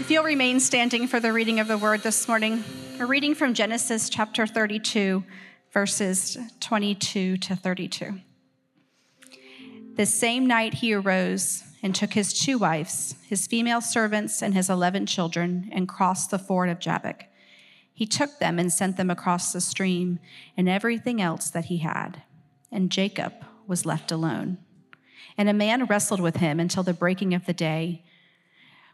If you'll remain standing for the reading of the word this morning, a reading from Genesis chapter 32, verses 22 to 32. The same night he arose and took his two wives, his female servants, and his eleven children, and crossed the ford of Jabbok. He took them and sent them across the stream and everything else that he had. And Jacob was left alone. And a man wrestled with him until the breaking of the day.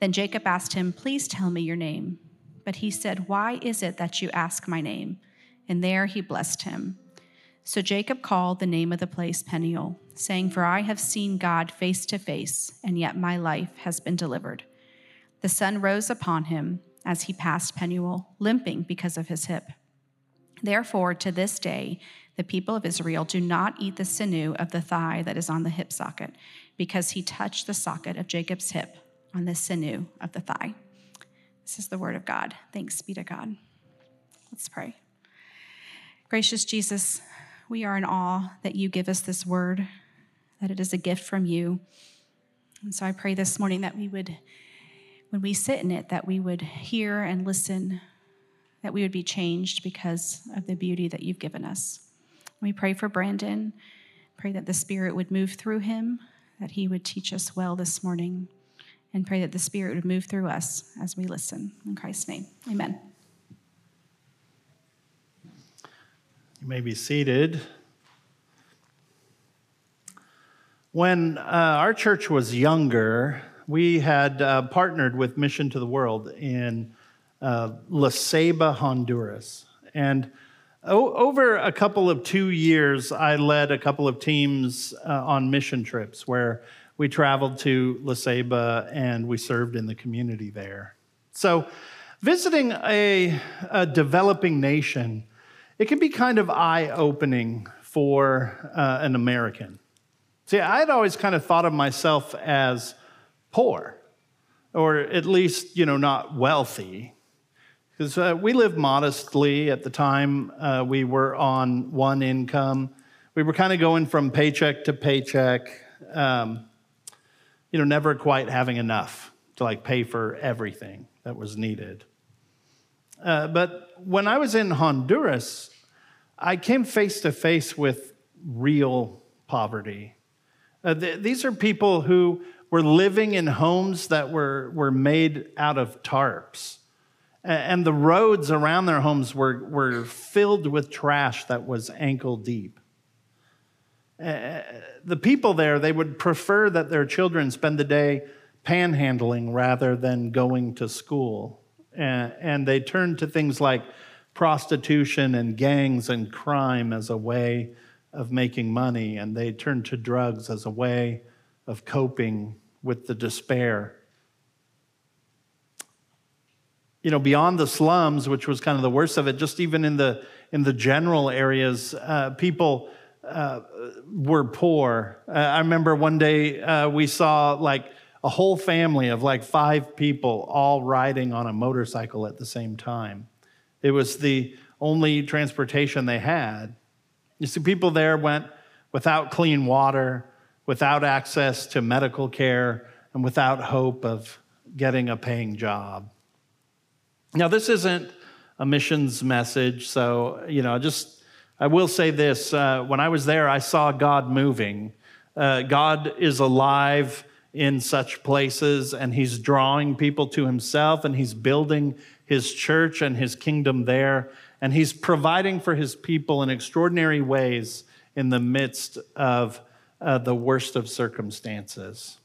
Then Jacob asked him, Please tell me your name. But he said, Why is it that you ask my name? And there he blessed him. So Jacob called the name of the place Peniel, saying, For I have seen God face to face, and yet my life has been delivered. The sun rose upon him as he passed Peniel, limping because of his hip. Therefore, to this day, the people of Israel do not eat the sinew of the thigh that is on the hip socket, because he touched the socket of Jacob's hip on the sinew of the thigh. This is the word of God. Thanks be to God. Let's pray. Gracious Jesus, we are in awe that you give us this word, that it is a gift from you. And so I pray this morning that we would, when we sit in it, that we would hear and listen, that we would be changed because of the beauty that you've given us. We pray for Brandon, pray that the Spirit would move through him, that he would teach us well this morning and pray that the Spirit would move through us as we listen. In Christ's name, amen. You may be seated. When uh, our church was younger, we had uh, partnered with Mission to the World in uh, La Ceiba, Honduras. And o- over a couple of two years, I led a couple of teams uh, on mission trips where we traveled to La Ceiba and we served in the community there. So, visiting a, a developing nation, it can be kind of eye opening for uh, an American. See, I'd always kind of thought of myself as poor, or at least, you know, not wealthy. Because uh, we lived modestly at the time, uh, we were on one income. We were kind of going from paycheck to paycheck. Um, you know, never quite having enough to like pay for everything that was needed. Uh, but when I was in Honduras, I came face to face with real poverty. Uh, th- these are people who were living in homes that were, were made out of tarps. And the roads around their homes were, were filled with trash that was ankle deep. The people there, they would prefer that their children spend the day panhandling rather than going to school. And, and they turned to things like prostitution and gangs and crime as a way of making money, and they turned to drugs as a way of coping with the despair. You know, beyond the slums, which was kind of the worst of it, just even in the in the general areas, uh, people uh, were poor. Uh, I remember one day uh, we saw like a whole family of like five people all riding on a motorcycle at the same time. It was the only transportation they had. You see, people there went without clean water, without access to medical care, and without hope of getting a paying job. Now, this isn't a missions message, so, you know, just I will say this uh, when I was there, I saw God moving. Uh, God is alive in such places, and He's drawing people to Himself, and He's building His church and His kingdom there, and He's providing for His people in extraordinary ways in the midst of uh, the worst of circumstances.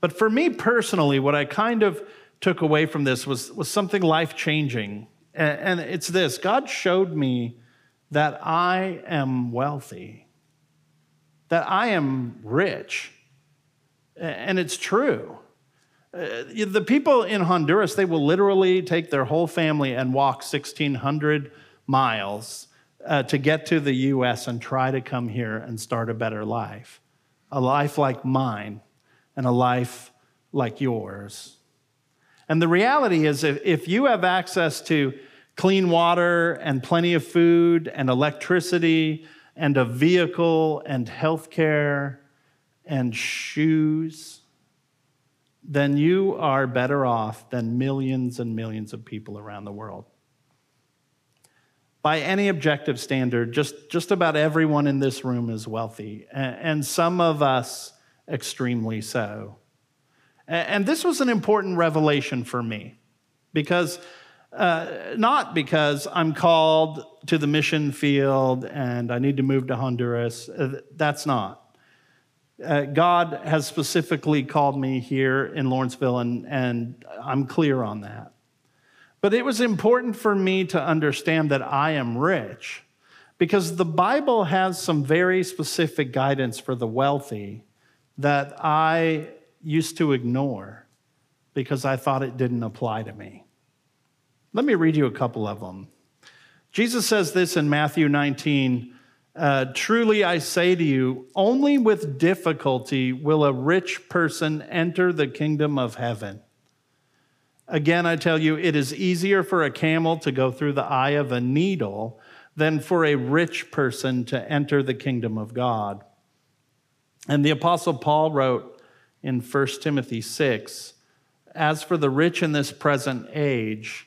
But for me personally, what I kind of took away from this was, was something life changing. And it's this God showed me that I am wealthy, that I am rich. And it's true. Uh, the people in Honduras, they will literally take their whole family and walk 1,600 miles uh, to get to the US and try to come here and start a better life. A life like mine and a life like yours. And the reality is, if, if you have access to clean water and plenty of food and electricity and a vehicle and health care and shoes, then you are better off than millions and millions of people around the world. By any objective standard, just, just about everyone in this room is wealthy, and some of us extremely so. And this was an important revelation for me because uh, not because I'm called to the mission field and I need to move to Honduras. Uh, that's not. Uh, God has specifically called me here in Lawrenceville, and, and I'm clear on that. But it was important for me to understand that I am rich because the Bible has some very specific guidance for the wealthy that I used to ignore because I thought it didn't apply to me. Let me read you a couple of them. Jesus says this in Matthew 19 uh, Truly I say to you, only with difficulty will a rich person enter the kingdom of heaven. Again, I tell you, it is easier for a camel to go through the eye of a needle than for a rich person to enter the kingdom of God. And the Apostle Paul wrote in 1 Timothy 6 As for the rich in this present age,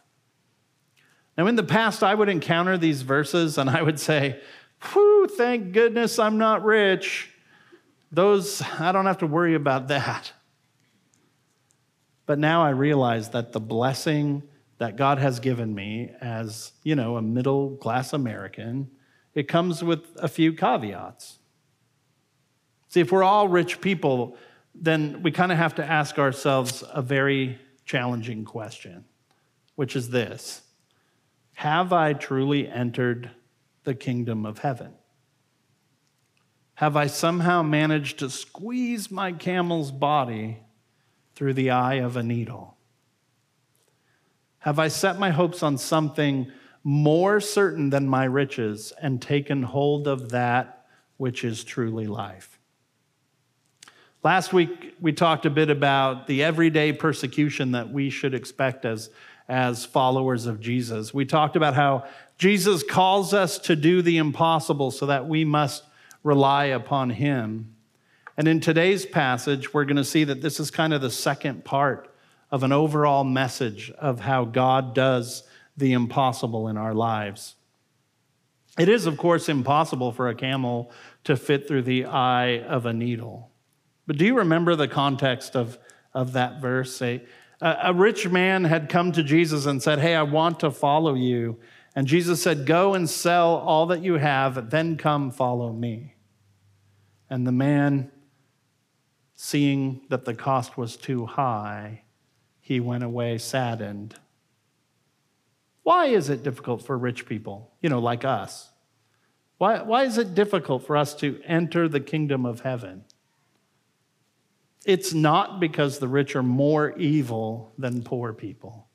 Now, in the past, I would encounter these verses and I would say, Whew, thank goodness I'm not rich. Those, I don't have to worry about that. But now I realize that the blessing that God has given me as, you know, a middle class American, it comes with a few caveats. See, if we're all rich people, then we kind of have to ask ourselves a very challenging question, which is this have I truly entered the kingdom of heaven? Have I somehow managed to squeeze my camel's body through the eye of a needle? Have I set my hopes on something more certain than my riches and taken hold of that which is truly life? Last week, we talked a bit about the everyday persecution that we should expect as as followers of Jesus. We talked about how Jesus calls us to do the impossible so that we must rely upon him. And in today's passage, we're going to see that this is kind of the second part of an overall message of how God does the impossible in our lives. It is, of course, impossible for a camel to fit through the eye of a needle. But do you remember the context of, of that verse? Rich man had come to Jesus and said, Hey, I want to follow you. And Jesus said, Go and sell all that you have, then come follow me. And the man, seeing that the cost was too high, he went away saddened. Why is it difficult for rich people, you know, like us? Why, why is it difficult for us to enter the kingdom of heaven? It's not because the rich are more evil than poor people.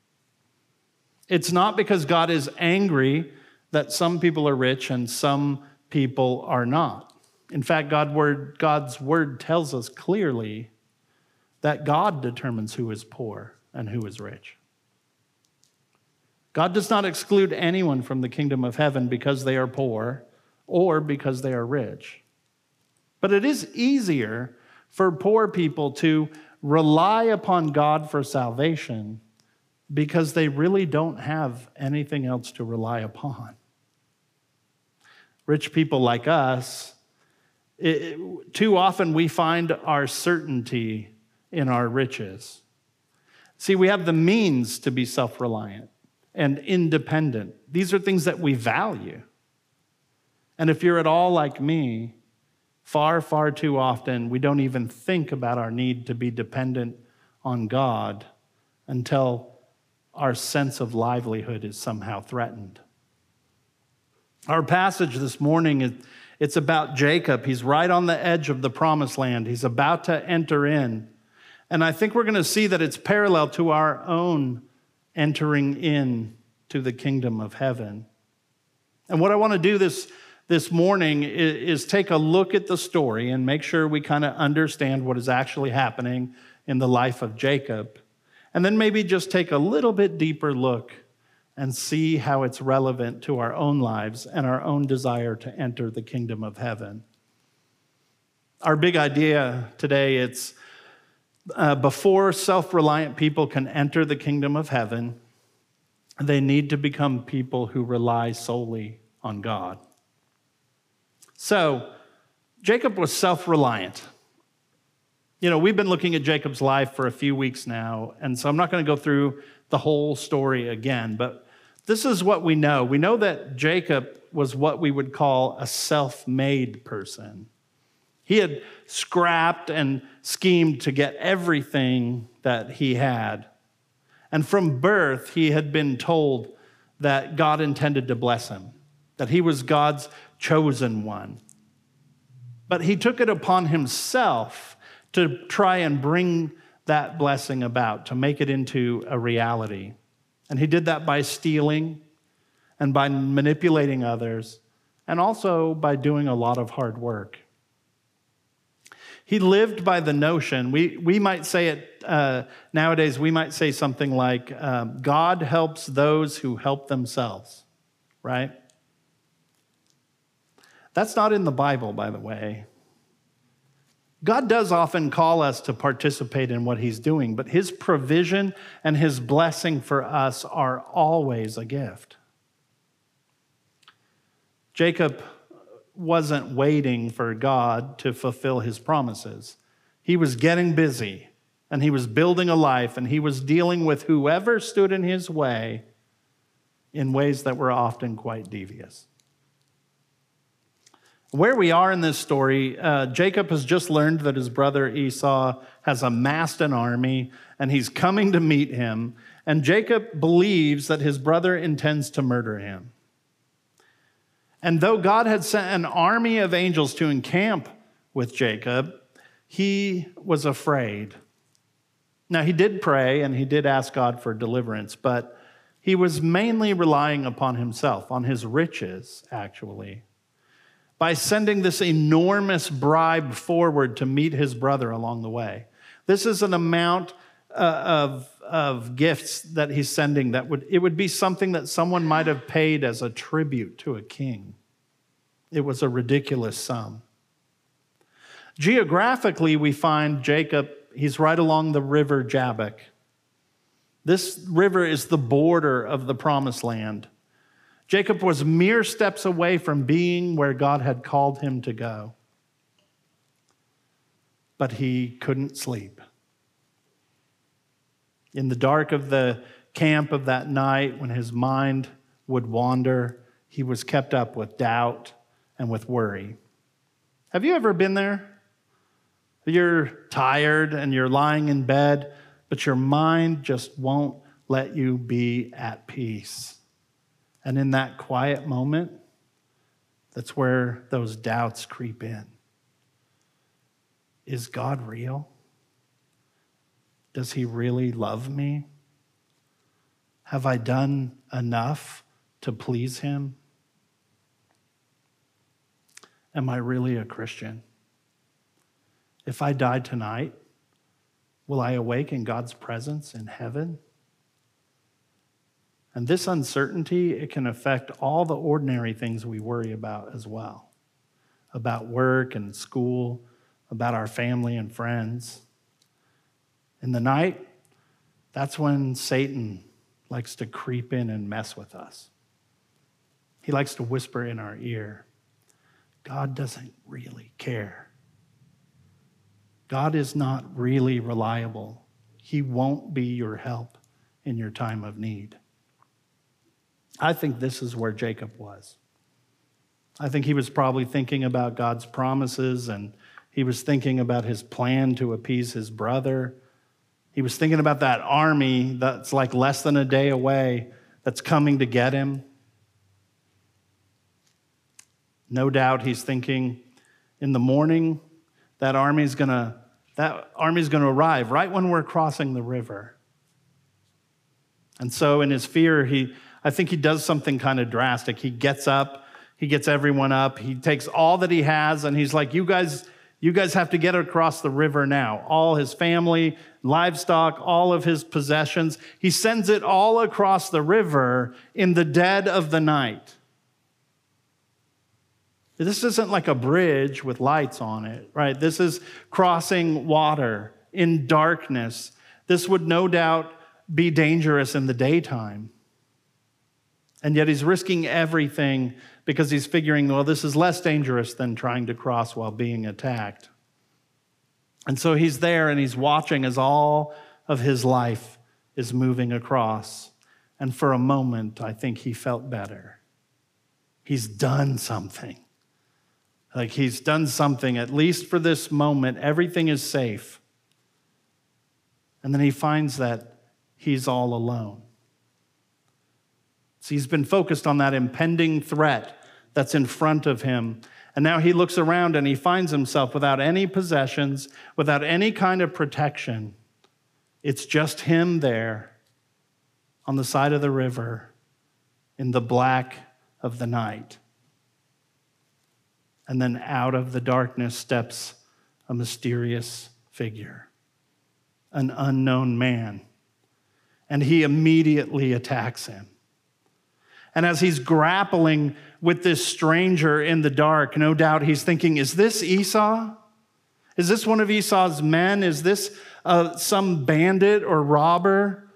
It's not because God is angry that some people are rich and some people are not. In fact, God word, God's word tells us clearly that God determines who is poor and who is rich. God does not exclude anyone from the kingdom of heaven because they are poor or because they are rich. But it is easier for poor people to rely upon God for salvation because they really don't have anything else to rely upon. Rich people like us, it, too often we find our certainty in our riches. See, we have the means to be self reliant and independent. These are things that we value. And if you're at all like me, far, far too often we don't even think about our need to be dependent on God until our sense of livelihood is somehow threatened. Our passage this morning is it's about Jacob. He's right on the edge of the promised land. He's about to enter in. And I think we're going to see that it's parallel to our own entering in to the kingdom of heaven. And what I want to do this, this morning is, is take a look at the story and make sure we kind of understand what is actually happening in the life of Jacob. And then maybe just take a little bit deeper look and see how it's relevant to our own lives and our own desire to enter the kingdom of heaven. Our big idea today it's uh, before self-reliant people can enter the kingdom of heaven, they need to become people who rely solely on God. So, Jacob was self-reliant. You know, we've been looking at Jacob's life for a few weeks now, and so I'm not going to go through the whole story again, but this is what we know. We know that Jacob was what we would call a self made person. He had scrapped and schemed to get everything that he had. And from birth, he had been told that God intended to bless him, that he was God's chosen one. But he took it upon himself to try and bring that blessing about, to make it into a reality. And he did that by stealing and by manipulating others, and also by doing a lot of hard work. He lived by the notion, we, we might say it uh, nowadays, we might say something like, um, God helps those who help themselves, right? That's not in the Bible, by the way. God does often call us to participate in what He's doing, but His provision and His blessing for us are always a gift. Jacob wasn't waiting for God to fulfill His promises, he was getting busy and he was building a life and he was dealing with whoever stood in his way in ways that were often quite devious. Where we are in this story, uh, Jacob has just learned that his brother Esau has amassed an army and he's coming to meet him. And Jacob believes that his brother intends to murder him. And though God had sent an army of angels to encamp with Jacob, he was afraid. Now, he did pray and he did ask God for deliverance, but he was mainly relying upon himself, on his riches, actually by sending this enormous bribe forward to meet his brother along the way. This is an amount uh, of, of gifts that he's sending that would it would be something that someone might have paid as a tribute to a king. It was a ridiculous sum. Geographically, we find Jacob, he's right along the river Jabbok. This river is the border of the promised land. Jacob was mere steps away from being where God had called him to go. But he couldn't sleep. In the dark of the camp of that night, when his mind would wander, he was kept up with doubt and with worry. Have you ever been there? You're tired and you're lying in bed, but your mind just won't let you be at peace. And in that quiet moment, that's where those doubts creep in. Is God real? Does he really love me? Have I done enough to please him? Am I really a Christian? If I die tonight, will I awake in God's presence in heaven? And this uncertainty, it can affect all the ordinary things we worry about as well about work and school, about our family and friends. In the night, that's when Satan likes to creep in and mess with us. He likes to whisper in our ear God doesn't really care. God is not really reliable. he won't be your help in your time of need. I think this is where Jacob was. I think he was probably thinking about God's promises and he was thinking about his plan to appease his brother. He was thinking about that army that's like less than a day away that's coming to get him. No doubt he's thinking in the morning that army's going to that army's going to arrive right when we're crossing the river. And so in his fear he I think he does something kind of drastic. He gets up, he gets everyone up, he takes all that he has and he's like you guys you guys have to get across the river now. All his family, livestock, all of his possessions. He sends it all across the river in the dead of the night. This isn't like a bridge with lights on it, right? This is crossing water in darkness. This would no doubt be dangerous in the daytime. And yet he's risking everything because he's figuring, well, this is less dangerous than trying to cross while being attacked. And so he's there and he's watching as all of his life is moving across. And for a moment, I think he felt better. He's done something. Like he's done something, at least for this moment, everything is safe. And then he finds that he's all alone. So he's been focused on that impending threat that's in front of him. And now he looks around and he finds himself without any possessions, without any kind of protection. It's just him there on the side of the river in the black of the night. And then out of the darkness steps a mysterious figure, an unknown man. And he immediately attacks him. And as he's grappling with this stranger in the dark, no doubt he's thinking, is this Esau? Is this one of Esau's men? Is this uh, some bandit or robber?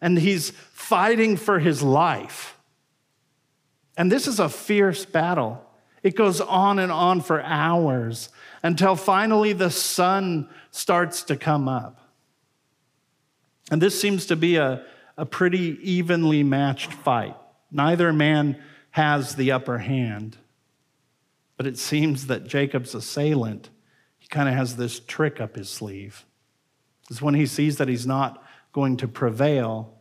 And he's fighting for his life. And this is a fierce battle. It goes on and on for hours until finally the sun starts to come up. And this seems to be a, a pretty evenly matched fight. Neither man has the upper hand. But it seems that Jacob's assailant, he kind of has this trick up his sleeve. Because when he sees that he's not going to prevail,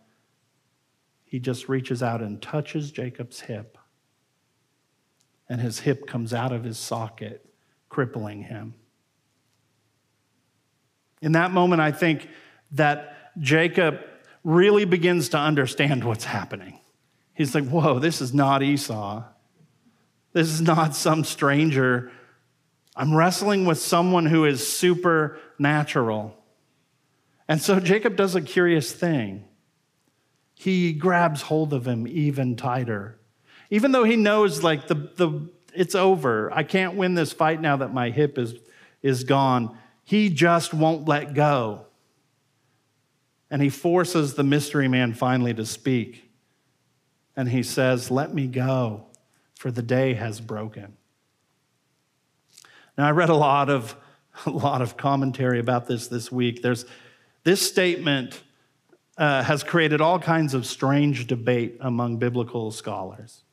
he just reaches out and touches Jacob's hip. And his hip comes out of his socket, crippling him. In that moment, I think that Jacob really begins to understand what's happening. He's like, whoa, this is not Esau. This is not some stranger. I'm wrestling with someone who is supernatural. And so Jacob does a curious thing. He grabs hold of him even tighter. Even though he knows, like, the, the, it's over. I can't win this fight now that my hip is, is gone. He just won't let go. And he forces the mystery man finally to speak and he says, Let me go, for the day has broken. Now, I read a lot of, a lot of commentary about this this week. There's, this statement uh, has created all kinds of strange debate among biblical scholars.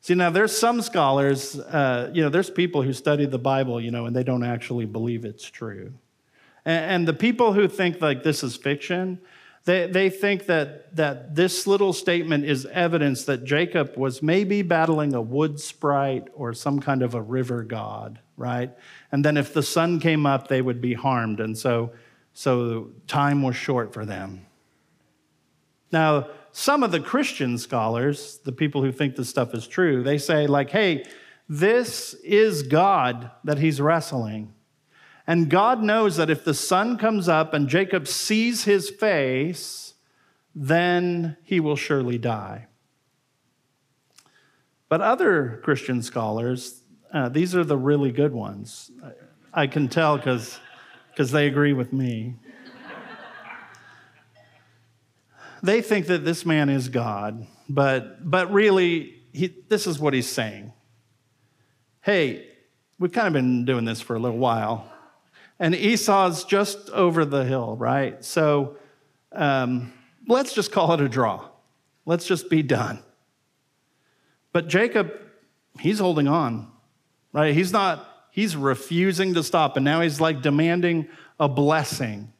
See, now there's some scholars, uh, you know, there's people who study the Bible, you know, and they don't actually believe it's true. And, and the people who think like this is fiction, they, they think that, that this little statement is evidence that Jacob was maybe battling a wood sprite or some kind of a river god, right? And then if the sun came up, they would be harmed. And so, so time was short for them. Now, some of the Christian scholars, the people who think this stuff is true, they say, like, hey, this is God that he's wrestling. And God knows that if the sun comes up and Jacob sees his face, then he will surely die. But other Christian scholars, uh, these are the really good ones. I can tell because they agree with me. they think that this man is God, but, but really, he, this is what he's saying. Hey, we've kind of been doing this for a little while. And Esau's just over the hill, right? So um, let's just call it a draw. Let's just be done. But Jacob, he's holding on, right? He's not, he's refusing to stop. And now he's like demanding a blessing.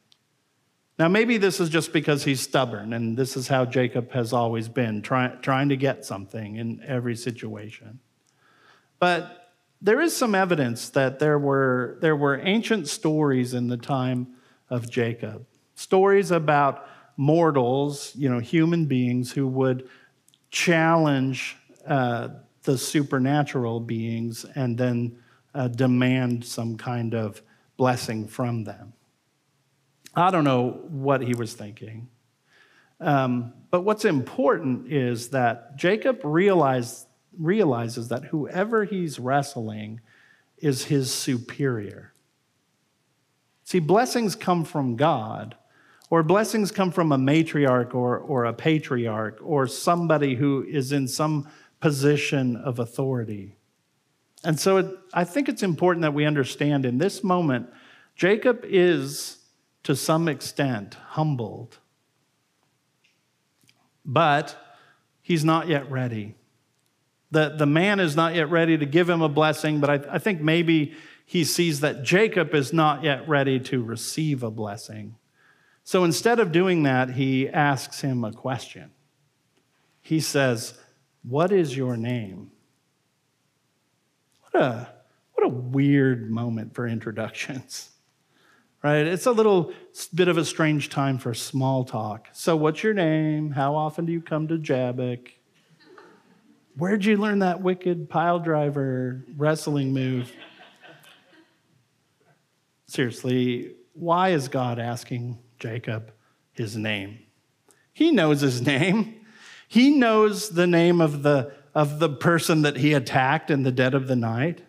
Now, maybe this is just because he's stubborn, and this is how Jacob has always been, try, trying to get something in every situation. But there is some evidence that there were, there were ancient stories in the time of Jacob, stories about mortals, you know, human beings who would challenge uh, the supernatural beings and then uh, demand some kind of blessing from them. I don't know what he was thinking. Um, but what's important is that Jacob realized, realizes that whoever he's wrestling is his superior. See, blessings come from God, or blessings come from a matriarch or, or a patriarch or somebody who is in some position of authority. And so it, I think it's important that we understand in this moment, Jacob is to some extent humbled, but he's not yet ready. The, the man is not yet ready to give him a blessing, but I, I think maybe he sees that Jacob is not yet ready to receive a blessing. So instead of doing that, he asks him a question. He says, What is your name? What a, what a weird moment for introductions, right? It's a little bit of a strange time for small talk. So, what's your name? How often do you come to Jabbok? Where'd you learn that wicked pile driver wrestling move? Seriously, why is God asking Jacob his name? He knows his name. He knows the name of the, of the person that he attacked in the dead of the night.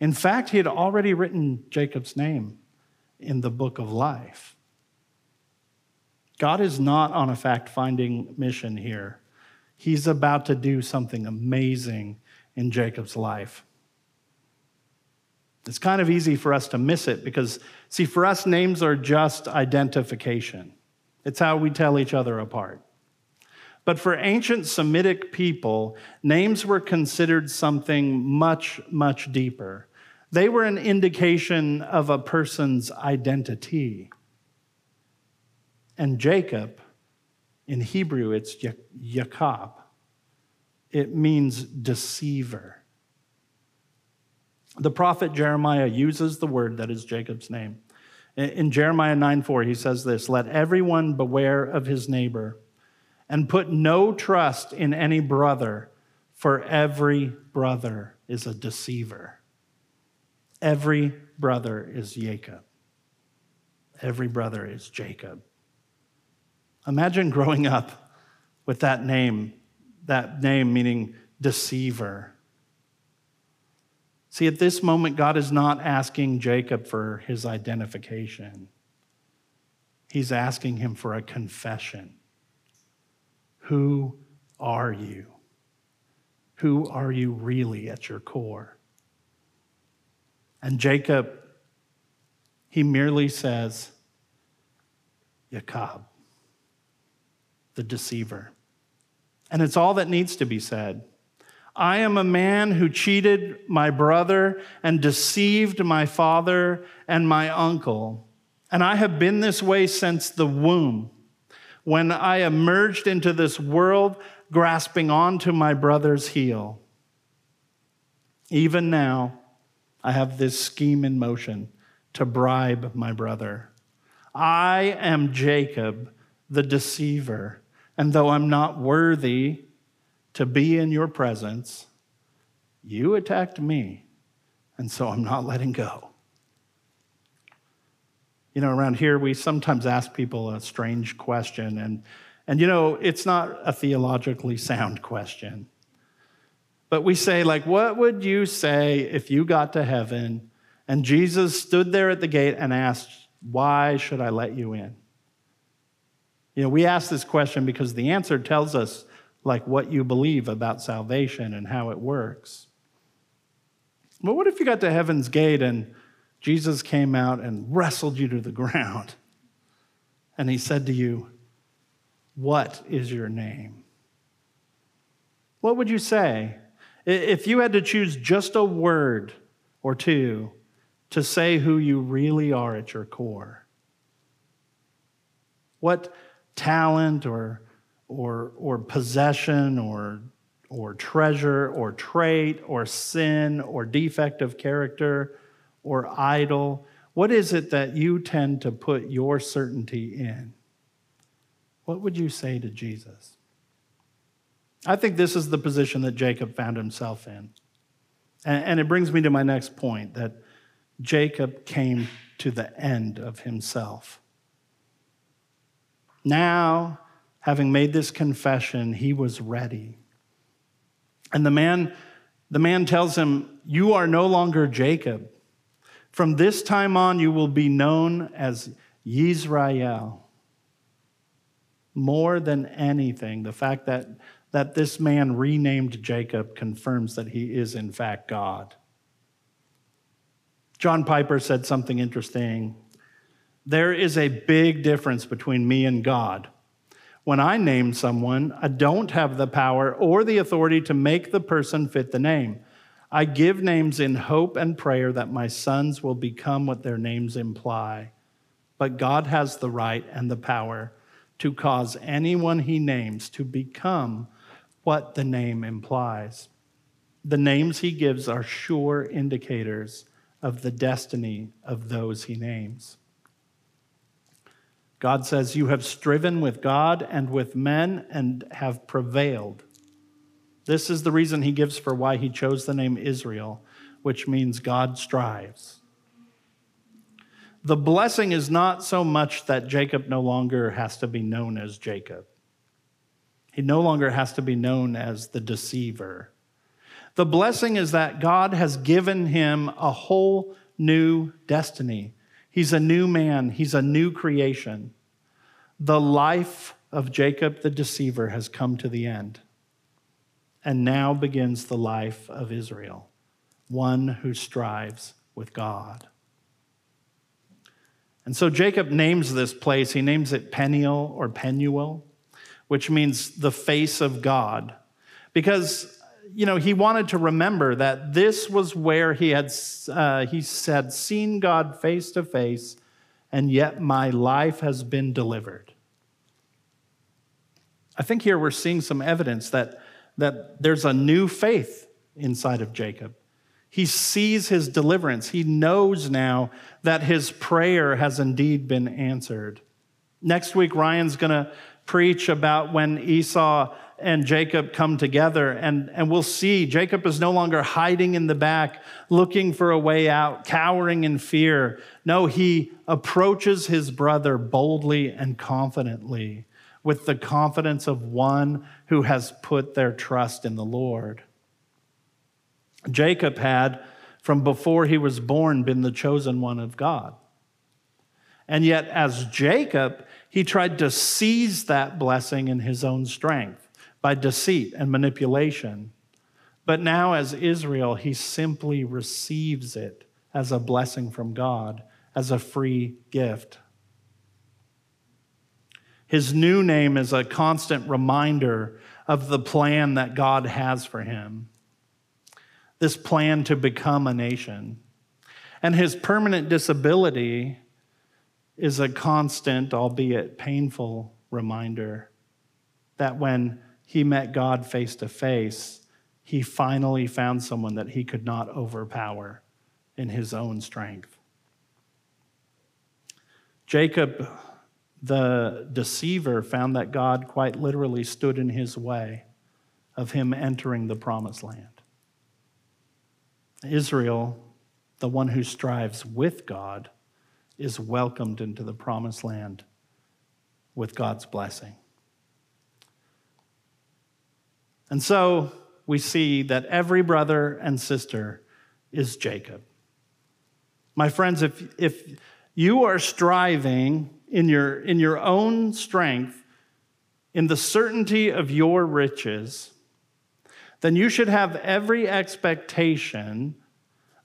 In fact, he had already written Jacob's name in the book of life. God is not on a fact finding mission here. He's about to do something amazing in Jacob's life. It's kind of easy for us to miss it because, see, for us, names are just identification. It's how we tell each other apart. But for ancient Semitic people, names were considered something much, much deeper. They were an indication of a person's identity. And Jacob, in Hebrew, it's Jacob. It means deceiver. The prophet Jeremiah uses the word that is Jacob's name. In Jeremiah 9 4, he says this Let everyone beware of his neighbor and put no trust in any brother, for every brother is a deceiver. Every brother is Jacob. Every brother is Jacob. Imagine growing up with that name, that name meaning deceiver. See, at this moment, God is not asking Jacob for his identification, He's asking him for a confession. Who are you? Who are you really at your core? And Jacob, he merely says, Jacob, the deceiver. And it's all that needs to be said. I am a man who cheated my brother and deceived my father and my uncle. And I have been this way since the womb, when I emerged into this world grasping onto my brother's heel. Even now, I have this scheme in motion to bribe my brother. I am Jacob, the deceiver, and though I'm not worthy, to be in your presence. You attacked me, and so I'm not letting go. You know, around here, we sometimes ask people a strange question, and, and you know, it's not a theologically sound question. But we say, like, what would you say if you got to heaven and Jesus stood there at the gate and asked, Why should I let you in? You know, we ask this question because the answer tells us like what you believe about salvation and how it works. But what if you got to heaven's gate and Jesus came out and wrestled you to the ground. And he said to you, What is your name? What would you say? If you had to choose just a word or two to say who you really are at your core, what talent or, or, or possession or, or treasure or trait or sin or defect of character or idol, what is it that you tend to put your certainty in? What would you say to Jesus? I think this is the position that Jacob found himself in. And, it brings me to my next point that Jacob came to the end of himself. Now, having made this confession, he was ready. And the man, the man tells him, You are no longer Jacob. From this time on, you will be known as Yisrael. More than anything, the fact that that this man renamed Jacob confirms that he is, in fact, God. John Piper said something interesting. There is a big difference between me and God. When I name someone, I don't have the power or the authority to make the person fit the name. I give names in hope and prayer that my sons will become what their names imply. But God has the right and the power to cause anyone he names to become what the name implies. The names he gives are sure indicators of the destiny of those he names. God says, You have striven with God and with men and have prevailed. This is the reason he gives for why he chose the name Israel, which means God strives. The blessing is not so much that Jacob no longer has to be known as Jacob. He no longer has to be known as the deceiver. The blessing is that God has given him a whole new destiny. He's a new man, he's a new creation. The life of Jacob the deceiver has come to the end. And now begins the life of Israel, one who strives with God. And so Jacob names this place, he names it Peniel or Penuel which means the face of God. Because, you know, he wanted to remember that this was where he had, uh, he said, seen God face to face, and yet my life has been delivered. I think here we're seeing some evidence that, that there's a new faith inside of Jacob. He sees his deliverance. He knows now that his prayer has indeed been answered. Next week, Ryan's going to preach about when Esau and Jacob come together, and, and we'll see Jacob is no longer hiding in the back, looking for a way out, cowering in fear. No, he approaches his brother boldly and confidently, with the confidence of one who has put their trust in the Lord. Jacob had, from before he was born, been the chosen one of God. And yet, as Jacob, he tried to seize that blessing in his own strength by deceit and manipulation. But now, as Israel, he simply receives it as a blessing from God, as a free gift. His new name is a constant reminder of the plan that God has for him this plan to become a nation. And his permanent disability is a constant, albeit painful, reminder that when he met God face to face, he finally found someone that he could not overpower in his own strength. Jacob, the deceiver, found that God quite literally stood in his way of him entering the promised land. Israel, the one who strives with God, is welcomed into the promised land with God's blessing. And so we see that every brother and sister is Jacob. My friends, if, if you are striving in your, in your own strength, in the certainty of your riches, then you should have every expectation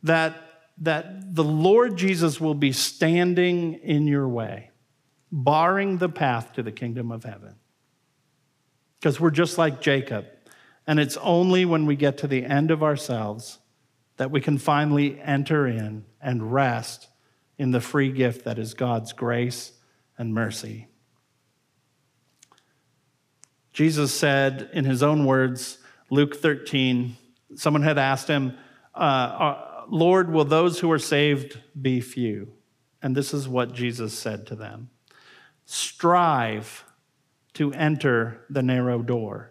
that that the Lord Jesus will be standing in your way, barring the path to the kingdom of heaven. Because we're just like Jacob. And it's only when we get to the end of ourselves that we can finally enter in and rest in the free gift that is God's grace and mercy. Jesus said in his own words, Luke 13, someone had asked him, uh, uh, Lord, will those who are saved be few? And this is what Jesus said to them Strive to enter the narrow door.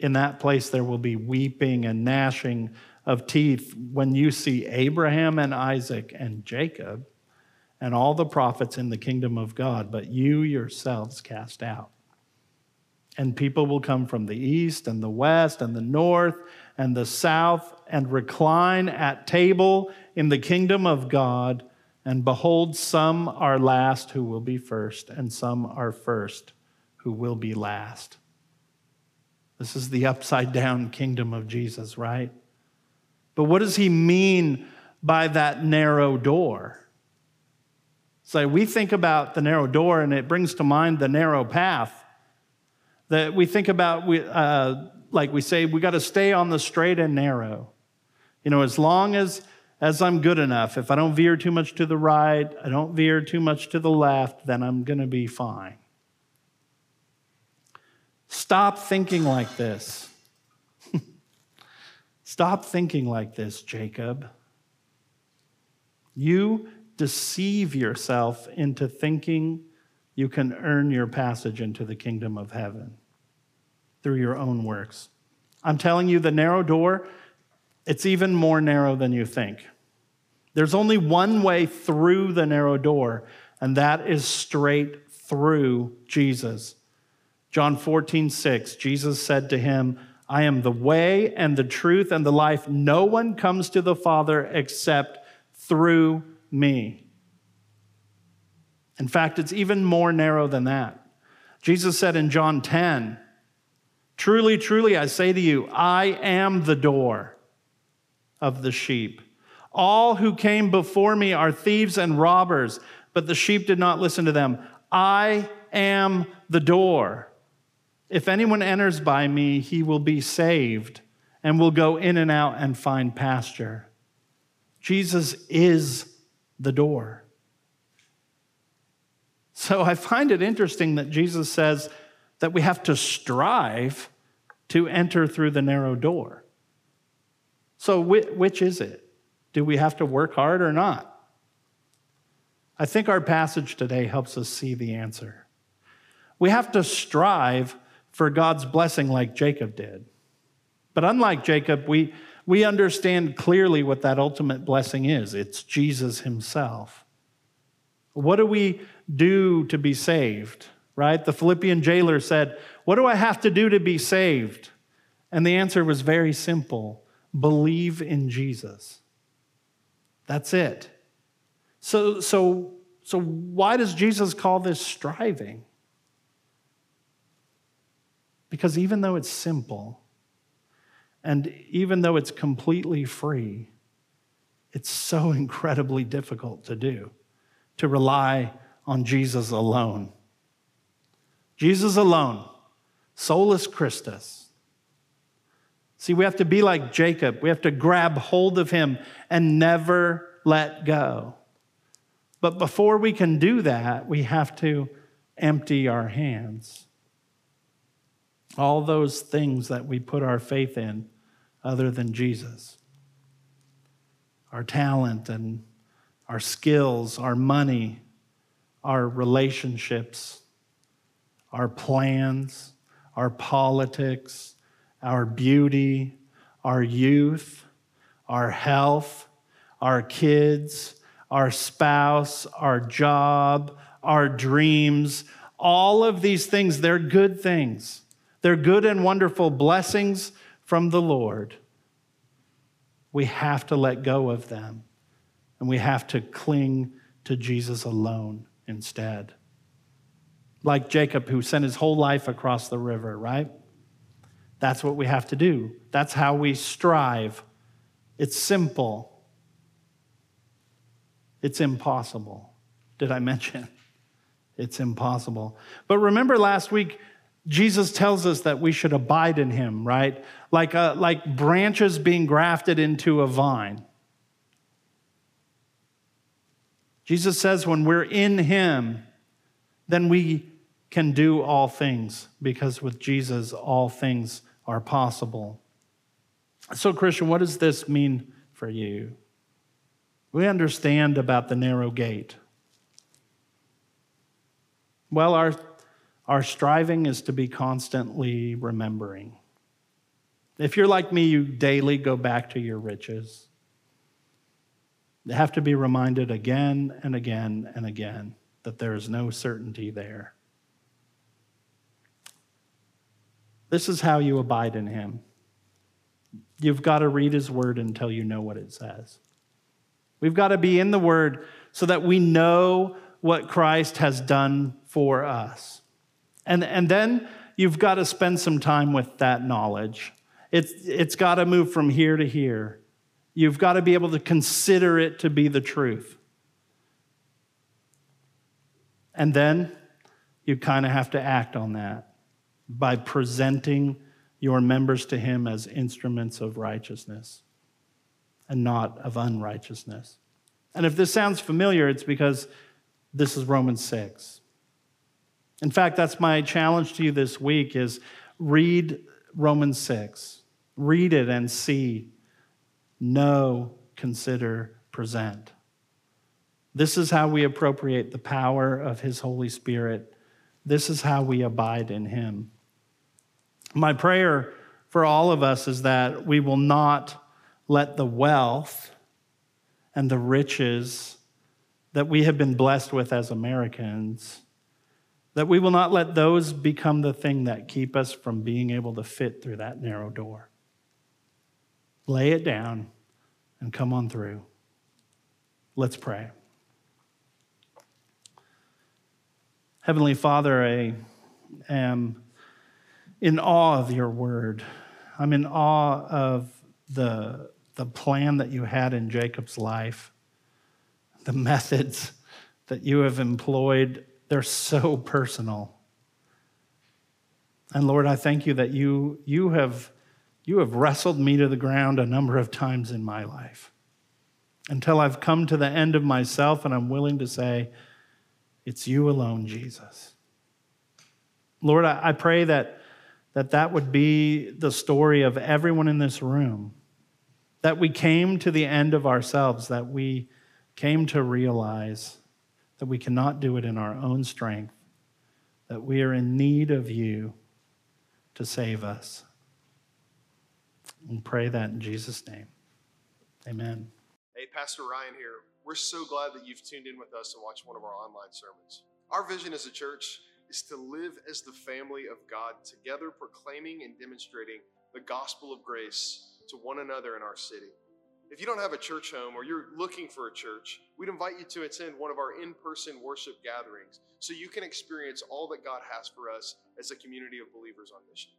In that place there will be weeping and gnashing of teeth when you see Abraham and Isaac and Jacob and all the prophets in the kingdom of God, but you yourselves cast out. And people will come from the east and the west and the north and the south and recline at table in the kingdom of God. And behold, some are last who will be first, and some are first who will be last. This is the upside down kingdom of Jesus, right? But what does he mean by that narrow door? So we think about the narrow door, and it brings to mind the narrow path. That we think about, uh, like we say, we got to stay on the straight and narrow. You know, as long as as I'm good enough, if I don't veer too much to the right, I don't veer too much to the left, then I'm going to be fine. Stop thinking like this. Stop thinking like this, Jacob. You deceive yourself into thinking you can earn your passage into the kingdom of heaven through your own works. I'm telling you, the narrow door, it's even more narrow than you think. There's only one way through the narrow door, and that is straight through Jesus. John 14, 6, Jesus said to him, I am the way and the truth and the life. No one comes to the Father except through me. In fact, it's even more narrow than that. Jesus said in John 10, Truly, truly, I say to you, I am the door of the sheep. All who came before me are thieves and robbers, but the sheep did not listen to them. I am the door. If anyone enters by me, he will be saved and will go in and out and find pasture. Jesus is the door. So I find it interesting that Jesus says that we have to strive to enter through the narrow door. So, which is it? Do we have to work hard or not? I think our passage today helps us see the answer. We have to strive for God's blessing like Jacob did. But unlike Jacob, we, we understand clearly what that ultimate blessing is it's Jesus himself. What do we do to be saved? Right? The Philippian jailer said, What do I have to do to be saved? And the answer was very simple believe in Jesus. That's it. So, so, so why does Jesus call this striving? Because even though it's simple, and even though it's completely free, it's so incredibly difficult to do, to rely on Jesus alone. Jesus alone, solus Christus. See, we have to be like Jacob. We have to grab hold of him and never let go. But before we can do that, we have to empty our hands all those things that we put our faith in other than Jesus our talent and our skills, our money, our relationships, our plans, our politics, our beauty, our youth, our health, our kids, our spouse, our job, our dreams, all of these things, they're good things. They're good and wonderful blessings from the Lord. We have to let go of them and we have to cling to Jesus alone instead. Like Jacob, who sent his whole life across the river, right? That's what we have to do. That's how we strive. It's simple, it's impossible. Did I mention? It's impossible. But remember last week, Jesus tells us that we should abide in him, right? Like, uh, like branches being grafted into a vine. Jesus says when we're in him, then we can do all things because with Jesus, all things are possible. So, Christian, what does this mean for you? We understand about the narrow gate. Well, our, our striving is to be constantly remembering. If you're like me, you daily go back to your riches. You have to be reminded again and again and again that there is no certainty there. This is how you abide in Him. You've got to read His Word until you know what it says. We've got to be in the Word so that we know what Christ has done for us. And, and then you've got to spend some time with that knowledge. It's, it's got to move from here to here. You've got to be able to consider it to be the truth. And then you kind of have to act on that by presenting your members to Him as instruments of righteousness and not of unrighteousness. And if this sounds familiar, it's because this is Romans 6. In fact, that's my challenge to you this week is read Romans 6. Read it and see, know, consider, present. This is how we appropriate the power of his Holy Spirit. This is how we abide in him. My prayer for all of us is that we will not let the wealth and the riches that we have been blessed with as Americans, that we will not let those become the thing that keep us from being able to fit through that narrow door. Lay it down and come on through. Let's pray. Heavenly Father, I am in awe of your word. I'm in awe of the, the plan that you had in Jacob's life the methods that you have employed, they're so personal. And Lord, I thank you that you, you, have, you have wrestled me to the ground a number of times in my life until I've come to the end of myself and I'm willing to say, It's you alone, Jesus. Lord, I, I pray that, that that would be the story of everyone in this room, that we came to the end of ourselves, that we came to realize that we cannot do it in our own strength, that we are in need of you to save us. And pray that in Jesus' name. Amen. Hey, Pastor Ryan here. We're so glad that you've tuned in with us and watched one of our online sermons. Our vision as a church is to live as the family of God, together proclaiming and demonstrating the gospel of grace to one another in our city. If you don't have a church home or you're looking for a church, we'd invite you to attend one of our in person worship gatherings so you can experience all that God has for us as a community of believers on mission.